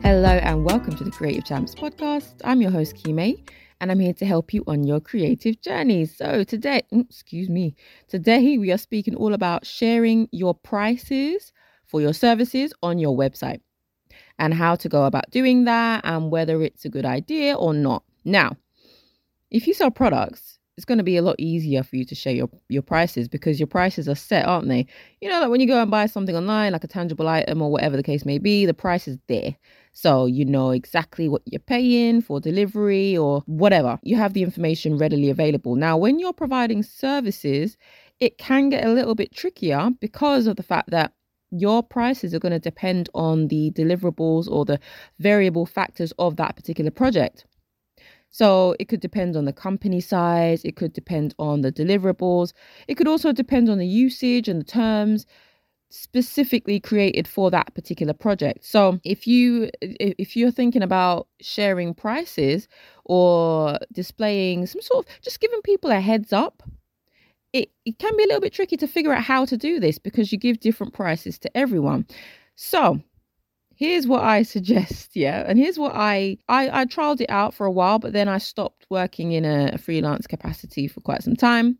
Hello and welcome to the Creative Champs podcast. I'm your host, Kime, and I'm here to help you on your creative journey. So, today, excuse me, today we are speaking all about sharing your prices for your services on your website and how to go about doing that and whether it's a good idea or not. Now, if you sell products, it's going to be a lot easier for you to share your, your prices because your prices are set, aren't they? You know, like when you go and buy something online, like a tangible item or whatever the case may be, the price is there. So you know exactly what you're paying for delivery or whatever. You have the information readily available. Now, when you're providing services, it can get a little bit trickier because of the fact that your prices are going to depend on the deliverables or the variable factors of that particular project. So it could depend on the company size, it could depend on the deliverables, it could also depend on the usage and the terms specifically created for that particular project. So if you if you're thinking about sharing prices or displaying some sort of just giving people a heads up, it, it can be a little bit tricky to figure out how to do this because you give different prices to everyone. So here's what I suggest, yeah. And here's what I I, I trialed it out for a while, but then I stopped working in a, freelance capacity for quite some time.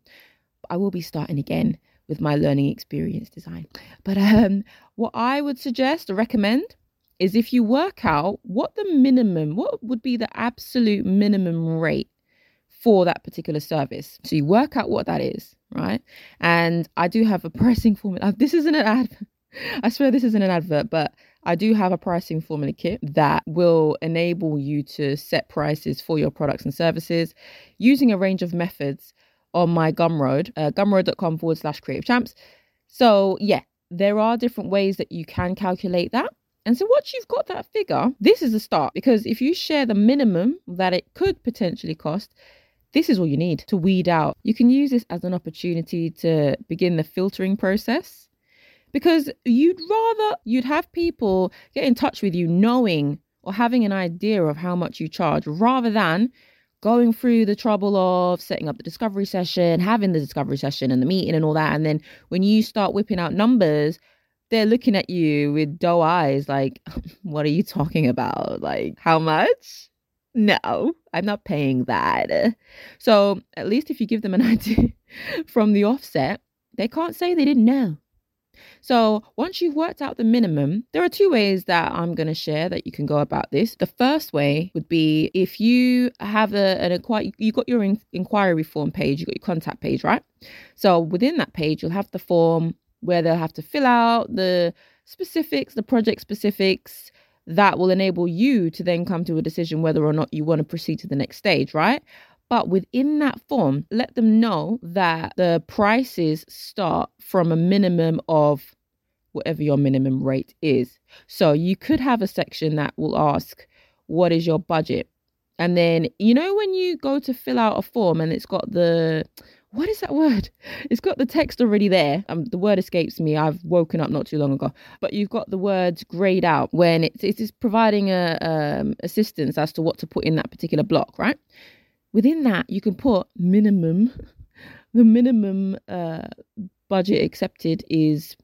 I will be starting again with my learning experience design. But um, what I would suggest or recommend is if you work out what the minimum, what would be the absolute minimum rate for that particular service. So you work out what that is, right? And I do have a pricing formula. This isn't an ad. I swear this isn't an advert, but I do have a pricing formula kit that will enable you to set prices for your products and services using a range of methods on my Gumroad, uh, gumroad.com forward slash creative champs. So, yeah, there are different ways that you can calculate that. And so, once you've got that figure, this is a start because if you share the minimum that it could potentially cost, this is all you need to weed out. You can use this as an opportunity to begin the filtering process because you'd rather you'd have people get in touch with you knowing or having an idea of how much you charge rather than going through the trouble of setting up the discovery session, having the discovery session and the meeting and all that. And then when you start whipping out numbers, they're looking at you with doe eyes like, what are you talking about? Like, how much? No, I'm not paying that. So at least if you give them an idea from the offset, they can't say they didn't know. So once you've worked out the minimum, there are two ways that I'm going to share that you can go about this. The first way would be if you have a, an inquiry, you got your in, inquiry form page, you got your contact page, right? So within that page, you'll have the form where they'll have to fill out the specifics, the project specifics, that will enable you to then come to a decision whether or not you want to proceed to the next stage, right? But within that form, let them know that the prices start from a minimum of whatever your minimum rate is. So you could have a section that will ask, What is your budget? And then, you know, when you go to fill out a form and it's got the what is that word? It's got the text already there. Um, the word escapes me. I've woken up not too long ago. But you've got the words grayed out when it's, it's providing a um, assistance as to what to put in that particular block, right? Within that you can put minimum. The minimum uh, budget accepted is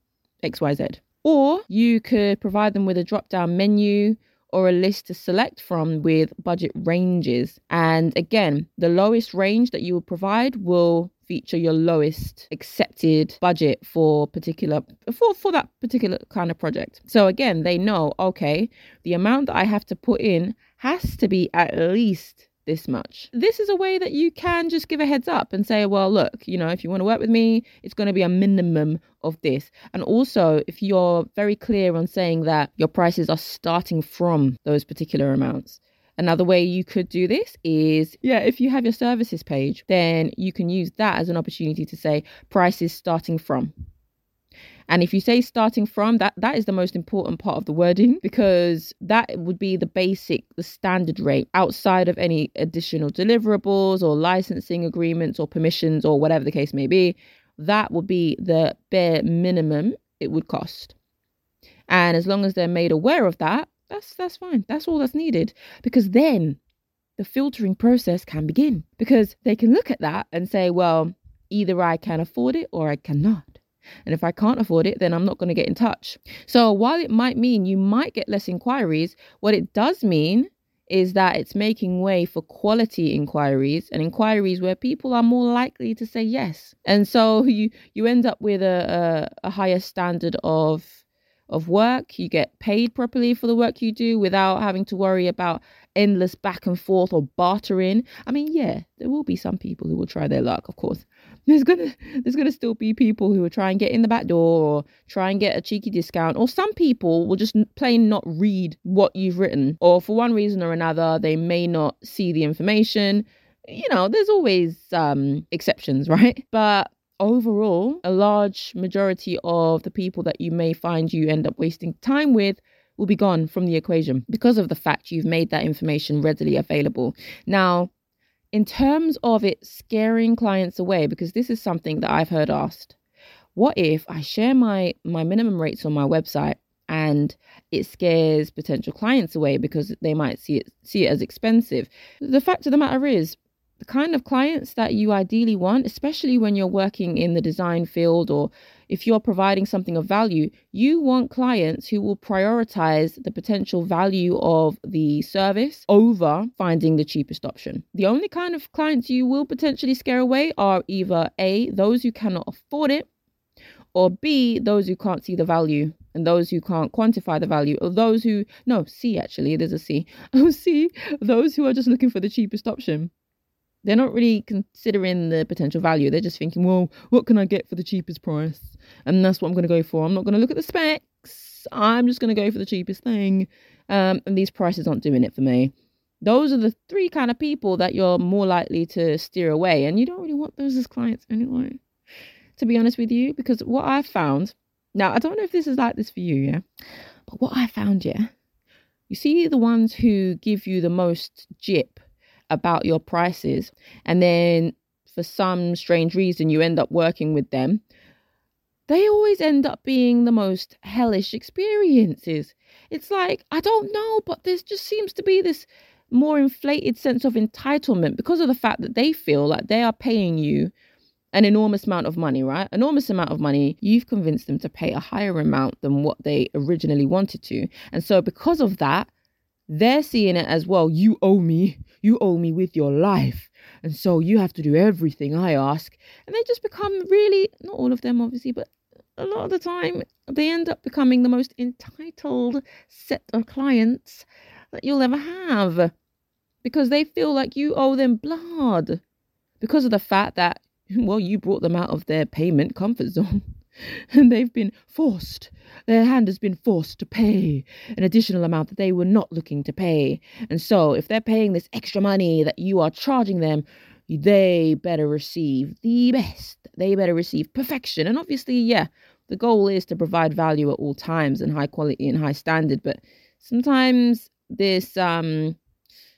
xyz or you could provide them with a drop down menu or a list to select from with budget ranges. And again the lowest range that you will provide will feature your lowest accepted budget for particular for for that particular kind of project. So again they know okay the amount that i have to put in has to be at least this much. This is a way that you can just give a heads up and say, well, look, you know, if you want to work with me, it's going to be a minimum of this. And also, if you're very clear on saying that your prices are starting from those particular amounts. Another way you could do this is, yeah, if you have your services page, then you can use that as an opportunity to say prices starting from. And if you say starting from that, that is the most important part of the wording because that would be the basic, the standard rate outside of any additional deliverables or licensing agreements or permissions or whatever the case may be. That would be the bare minimum it would cost. And as long as they're made aware of that, that's that's fine. That's all that's needed because then the filtering process can begin because they can look at that and say, well, either I can afford it or I cannot. And if I can't afford it, then I'm not going to get in touch. So while it might mean you might get less inquiries, what it does mean is that it's making way for quality inquiries and inquiries where people are more likely to say yes. And so you you end up with a, a, a higher standard of of work. You get paid properly for the work you do without having to worry about endless back and forth or bartering. I mean, yeah, there will be some people who will try their luck, of course. There's gonna there's gonna still be people who will try and get in the back door or try and get a cheeky discount. Or some people will just plain not read what you've written, or for one reason or another, they may not see the information. You know, there's always um exceptions, right? But overall, a large majority of the people that you may find you end up wasting time with will be gone from the equation because of the fact you've made that information readily available. Now, in terms of it scaring clients away, because this is something that I've heard asked, what if I share my my minimum rates on my website and it scares potential clients away because they might see it see it as expensive? The fact of the matter is the kind of clients that you ideally want, especially when you're working in the design field or if you're providing something of value, you want clients who will prioritize the potential value of the service over finding the cheapest option. The only kind of clients you will potentially scare away are either A, those who cannot afford it, or B, those who can't see the value and those who can't quantify the value, or those who, no, C actually, there's a C. Oh, C, those who are just looking for the cheapest option. They're not really considering the potential value. They're just thinking, well, what can I get for the cheapest price? And that's what I'm going to go for. I'm not going to look at the specs. I'm just going to go for the cheapest thing. Um, and these prices aren't doing it for me. Those are the three kind of people that you're more likely to steer away. And you don't really want those as clients anyway, to be honest with you. Because what I found, now, I don't know if this is like this for you, yeah? But what I found, yeah, you see the ones who give you the most jip about your prices and then for some strange reason you end up working with them they always end up being the most hellish experiences it's like i don't know but there just seems to be this more inflated sense of entitlement because of the fact that they feel like they are paying you an enormous amount of money, right? Enormous amount of money. You've convinced them to pay a higher amount than what they originally wanted to. And so, because of that, they're seeing it as well. You owe me. You owe me with your life. And so you have to do everything I ask. And they just become really, not all of them, obviously, but a lot of the time, they end up becoming the most entitled set of clients that you'll ever have because they feel like you owe them blood because of the fact that, well, you brought them out of their payment comfort zone and they've been forced their hand has been forced to pay an additional amount that they were not looking to pay. And so, if they're paying this extra money that you are charging them, they better receive the best. They better receive perfection. And obviously, yeah, the goal is to provide value at all times and high quality and high standard. But sometimes this um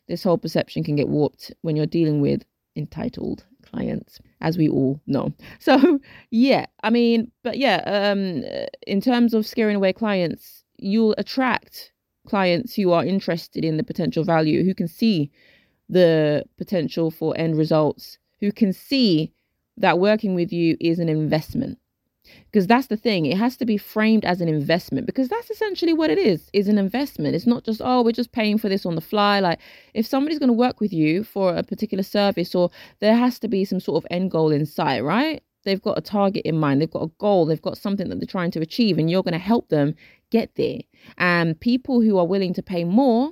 this whole perception can get warped when you're dealing with entitled clients, as we all know. So, yeah, I mean, but yeah, um, in terms of scaring away clients, you'll attract clients who are interested in the potential value, who can see the potential for end results, who can see that working with you is an investment because that's the thing it has to be framed as an investment because that's essentially what it is is an investment. It's not just oh we're just paying for this on the fly. Like if somebody's going to work with you for a particular service or there has to be some sort of end goal in sight right? They've got a target in mind they've got a goal they've got something that they're trying to achieve and you're going to help them get there. And people who are willing to pay more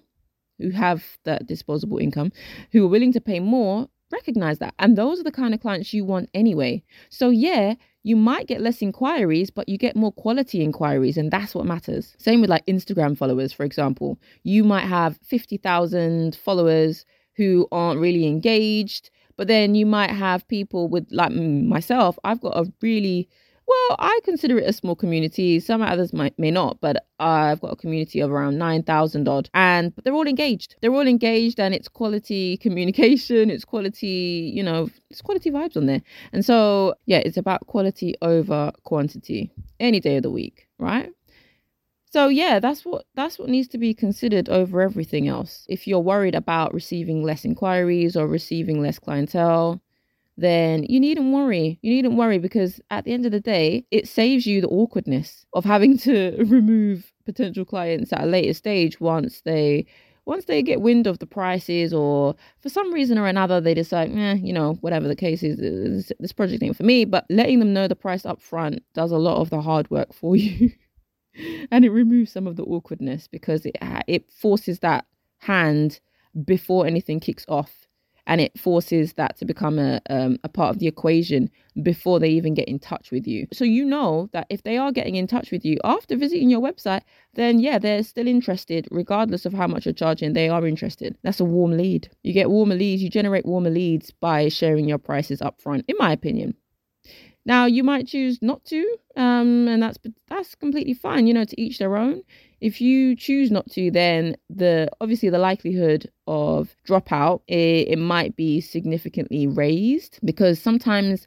who have that disposable income who are willing to pay more recognize that and those are the kind of clients you want anyway so yeah you might get less inquiries, but you get more quality inquiries, and that's what matters. Same with like Instagram followers, for example. You might have 50,000 followers who aren't really engaged, but then you might have people with, like myself, I've got a really well, I consider it a small community. Some others might may not, but I've got a community of around nine thousand odd, and they're all engaged. They're all engaged, and it's quality communication. It's quality, you know, it's quality vibes on there. And so, yeah, it's about quality over quantity any day of the week, right? So yeah, that's what that's what needs to be considered over everything else. If you're worried about receiving less inquiries or receiving less clientele, then you needn't worry. You needn't worry because at the end of the day, it saves you the awkwardness of having to remove potential clients at a later stage once they once they get wind of the prices or for some reason or another they decide eh, you know whatever the case is this, this project ain't for me. But letting them know the price up front does a lot of the hard work for you. And it removes some of the awkwardness because it it forces that hand before anything kicks off and it forces that to become a, um, a part of the equation before they even get in touch with you. So you know that if they are getting in touch with you after visiting your website, then yeah, they're still interested, regardless of how much you're charging, they are interested. That's a warm lead. You get warmer leads, you generate warmer leads by sharing your prices up front, in my opinion. Now you might choose not to, um, and that's that's completely fine. You know, to each their own. If you choose not to, then the obviously the likelihood of dropout it, it might be significantly raised because sometimes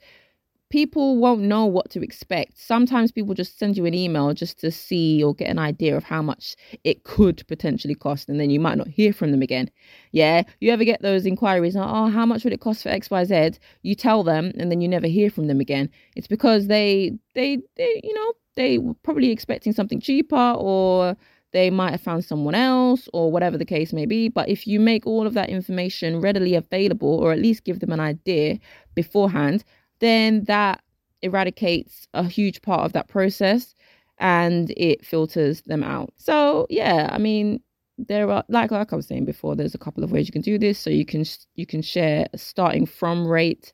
people won't know what to expect. Sometimes people just send you an email just to see or get an idea of how much it could potentially cost, and then you might not hear from them again. Yeah, you ever get those inquiries? Oh, how much would it cost for X, Y, Z? You tell them, and then you never hear from them again. It's because they, they, they, you know, they were probably expecting something cheaper, or they might have found someone else, or whatever the case may be. But if you make all of that information readily available, or at least give them an idea beforehand, then that eradicates a huge part of that process and it filters them out. So yeah, I mean, there are like like I was saying before, there's a couple of ways you can do this. So you can you can share a starting from rate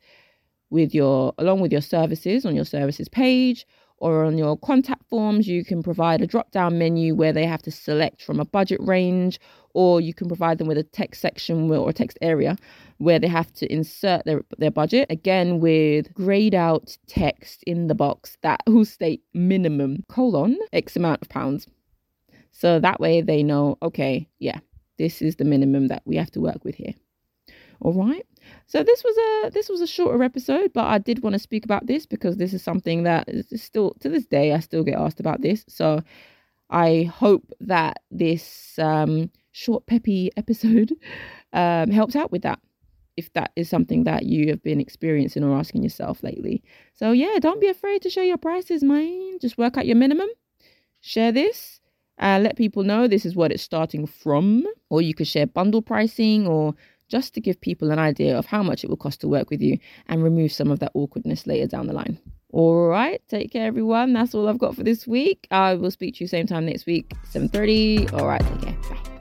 with your along with your services on your services page or on your contact forms you can provide a drop down menu where they have to select from a budget range or you can provide them with a text section or a text area where they have to insert their, their budget again with grayed out text in the box that will state minimum colon x amount of pounds. So that way they know okay yeah this is the minimum that we have to work with here all right so this was a this was a shorter episode but i did want to speak about this because this is something that is still to this day i still get asked about this so i hope that this um short peppy episode um helps out with that if that is something that you have been experiencing or asking yourself lately. So yeah, don't be afraid to share your prices, man. Just work out your minimum. Share this. Uh, let people know this is what it's starting from. Or you could share bundle pricing or just to give people an idea of how much it will cost to work with you and remove some of that awkwardness later down the line. All right, take care everyone. That's all I've got for this week. I will speak to you same time next week, 7:30. All right, take care. Bye.